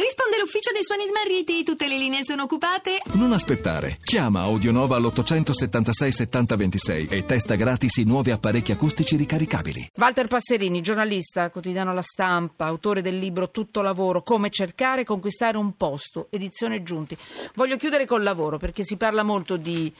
Risponde l'ufficio dei suoni smarriti, tutte le linee sono occupate. Non aspettare. Chiama Audionova all'876 7026 e testa gratis i nuovi apparecchi acustici ricaricabili. Walter Passerini, giornalista, quotidiano La Stampa, autore del libro Tutto lavoro, come cercare e conquistare un posto, edizione Giunti. Voglio chiudere col lavoro perché si parla molto di...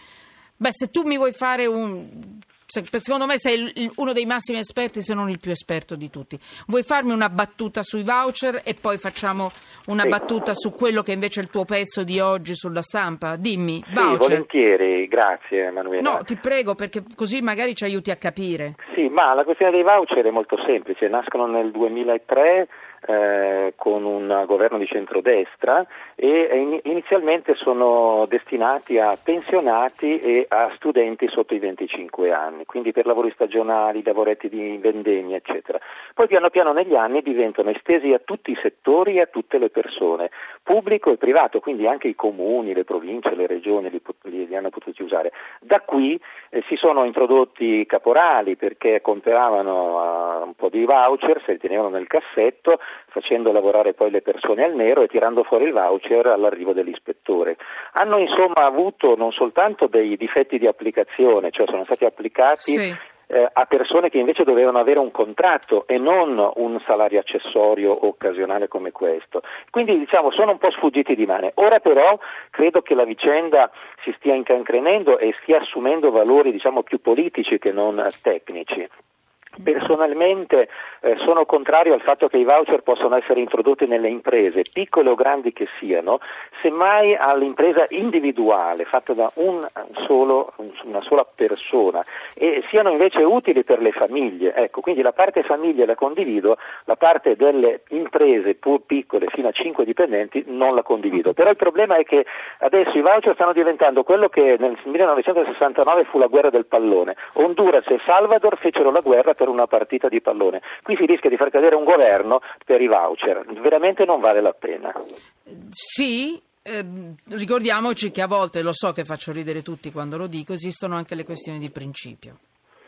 Beh, se tu mi vuoi fare un secondo me sei uno dei massimi esperti, se non il più esperto di tutti. Vuoi farmi una battuta sui voucher e poi facciamo una sì. battuta su quello che invece è il tuo pezzo di oggi sulla stampa? Dimmi, voucher. Sì, volentieri, grazie Emanuele. No, ti prego perché così magari ci aiuti a capire. Sì, ma la questione dei voucher è molto semplice, nascono nel 2003 eh, con un governo di centrodestra e inizialmente sono destinati a pensionati e a studenti sotto i 25 anni, quindi per lavori stagionali, lavoretti di vendemmia, eccetera. Poi piano piano negli anni diventano estesi a tutti i settori e a tutte le persone, pubblico e privato, quindi anche i comuni, le province, le regioni li, li, li hanno potuti usare. Da qui eh, si sono introdotti caporali perché comperavano uh, un po' di voucher, se li tenevano nel cassetto, facendo lavorare poi le persone al nero e tirando fuori il voucher all'arrivo dell'ispettore. Hanno insomma avuto non soltanto dei difetti di applicazione, cioè sono stati applicati sì. eh, a persone che invece dovevano avere un contratto e non un salario accessorio occasionale come questo. Quindi diciamo sono un po' sfuggiti di mano. Ora però credo che la vicenda si stia incancrenendo e stia assumendo valori diciamo più politici che non tecnici. Personalmente eh, sono contrario al fatto che i voucher possano essere introdotti nelle imprese, piccole o grandi che siano, semmai all'impresa individuale, fatta da un solo, una sola persona, e siano invece utili per le famiglie. Ecco, quindi la parte famiglie la condivido, la parte delle imprese pur piccole fino a 5 dipendenti non la condivido. Però il problema è che adesso i voucher stanno diventando quello che nel 1969 fu la guerra del pallone. Honduras e Salvador fecero la guerra per una partita di pallone. Qui si rischia di far cadere un governo per i voucher, veramente non vale la pena. Sì, eh, ricordiamoci che a volte, lo so che faccio ridere tutti quando lo dico, esistono anche le questioni di principio.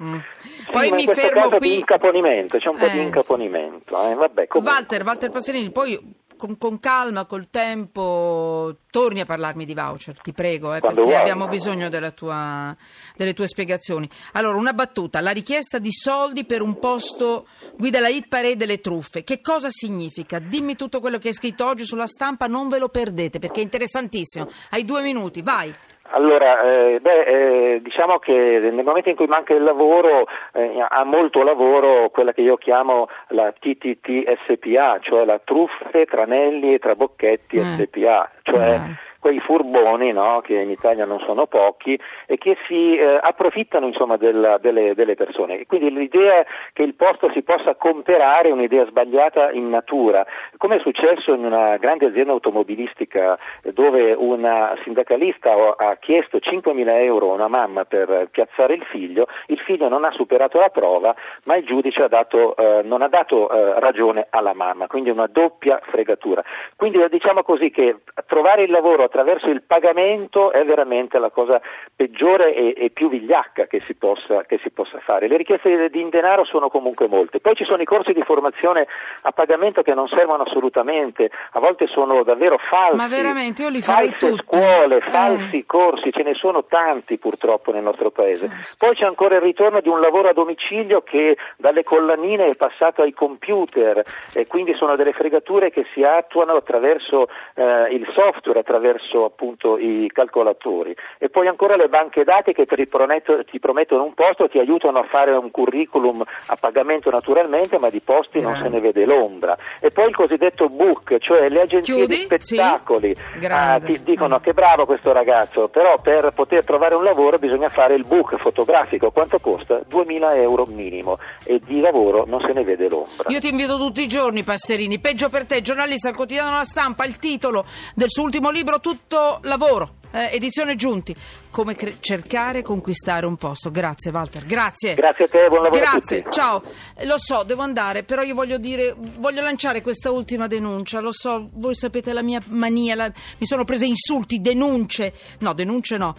Mm. Sì, poi mi fermo qui. Di incaponimento, c'è un po' di eh. incaponimento. Eh. Vabbè, Walter, Walter Passerini, poi con, con, calma, col tempo, torni a parlarmi di voucher, ti prego, eh, perché vuoi. abbiamo bisogno tua, delle tue spiegazioni. Allora, una battuta, la richiesta di soldi per un posto guida la hit parade delle truffe, che cosa significa? Dimmi tutto quello che hai scritto oggi sulla stampa, non ve lo perdete, perché è interessantissimo. Hai due minuti, vai. Allora, eh, beh, eh, diciamo che nel momento in cui manca il lavoro, eh, ha molto lavoro quella che io chiamo la TTT SPA, cioè la truffe, tranelli e trabocchetti mm. SPA, cioè mm quei furboni no, che in Italia non sono pochi e che si eh, approfittano insomma, della, delle, delle, persone. Quindi l'idea che il posto si possa comperare è un'idea sbagliata in natura, come è successo in una grande azienda automobilistica dove una sindacalista ha chiesto 5.000 euro a una mamma per piazzare il figlio, il figlio non ha superato la prova ma il giudice ha dato, eh, non ha dato eh, ragione alla mamma, quindi una doppia fregatura. Quindi diciamo così che trovare il lavoro attraverso il pagamento è veramente la cosa peggiore e, e più vigliacca che si, possa, che si, possa, fare. Le richieste di, in denaro sono comunque molte. Poi ci sono i corsi di formazione a pagamento che non servono assolutamente, a volte sono davvero falsi. Ma veramente io li farei false scuole, eh. falsi eh. corsi, ce ne sono tanti purtroppo nel nostro paese. Poi c'è ancora il ritorno di un lavoro a domicilio che dalle collanine è passato ai computer e quindi sono delle fregature che si attuano attraverso eh, il software, attraverso attraverso appunto i calcolatori e poi ancora le banche dati che ti, prometto, ti promettono un posto, ti aiutano a fare un curriculum a pagamento naturalmente ma di posti non se ne vede l'ombra e poi il cosiddetto book, cioè le agenzie Chiudi? di spettacoli sì. ah, ti dicono che bravo questo ragazzo però per poter trovare un lavoro bisogna fare il book fotografico, quanto costa? 2000 euro minimo e di lavoro non se ne vede l'ombra. Io ti invito tutti i giorni Passerini, peggio per te, giornalista al quotidiano La Stampa, il titolo del suo ultimo libro tutto lavoro. Eh, edizione Giunti, come cre- cercare e conquistare un posto. Grazie Walter, grazie. Grazie a te, buon lavoro Grazie, ciao. Eh, lo so, devo andare, però io voglio dire, voglio lanciare questa ultima denuncia. Lo so, voi sapete la mia mania, la... mi sono prese insulti, denunce. No, denunce no,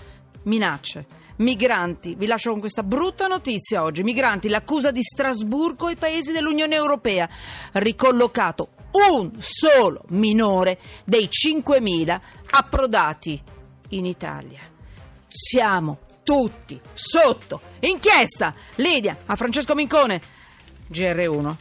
minacce. Migranti, vi lascio con questa brutta notizia oggi. Migranti, l'accusa di Strasburgo e i paesi dell'Unione Europea. Ricollocato un solo minore dei 5.000 approdati in Italia. Siamo tutti sotto inchiesta. Lidia a Francesco Mincone, GR1.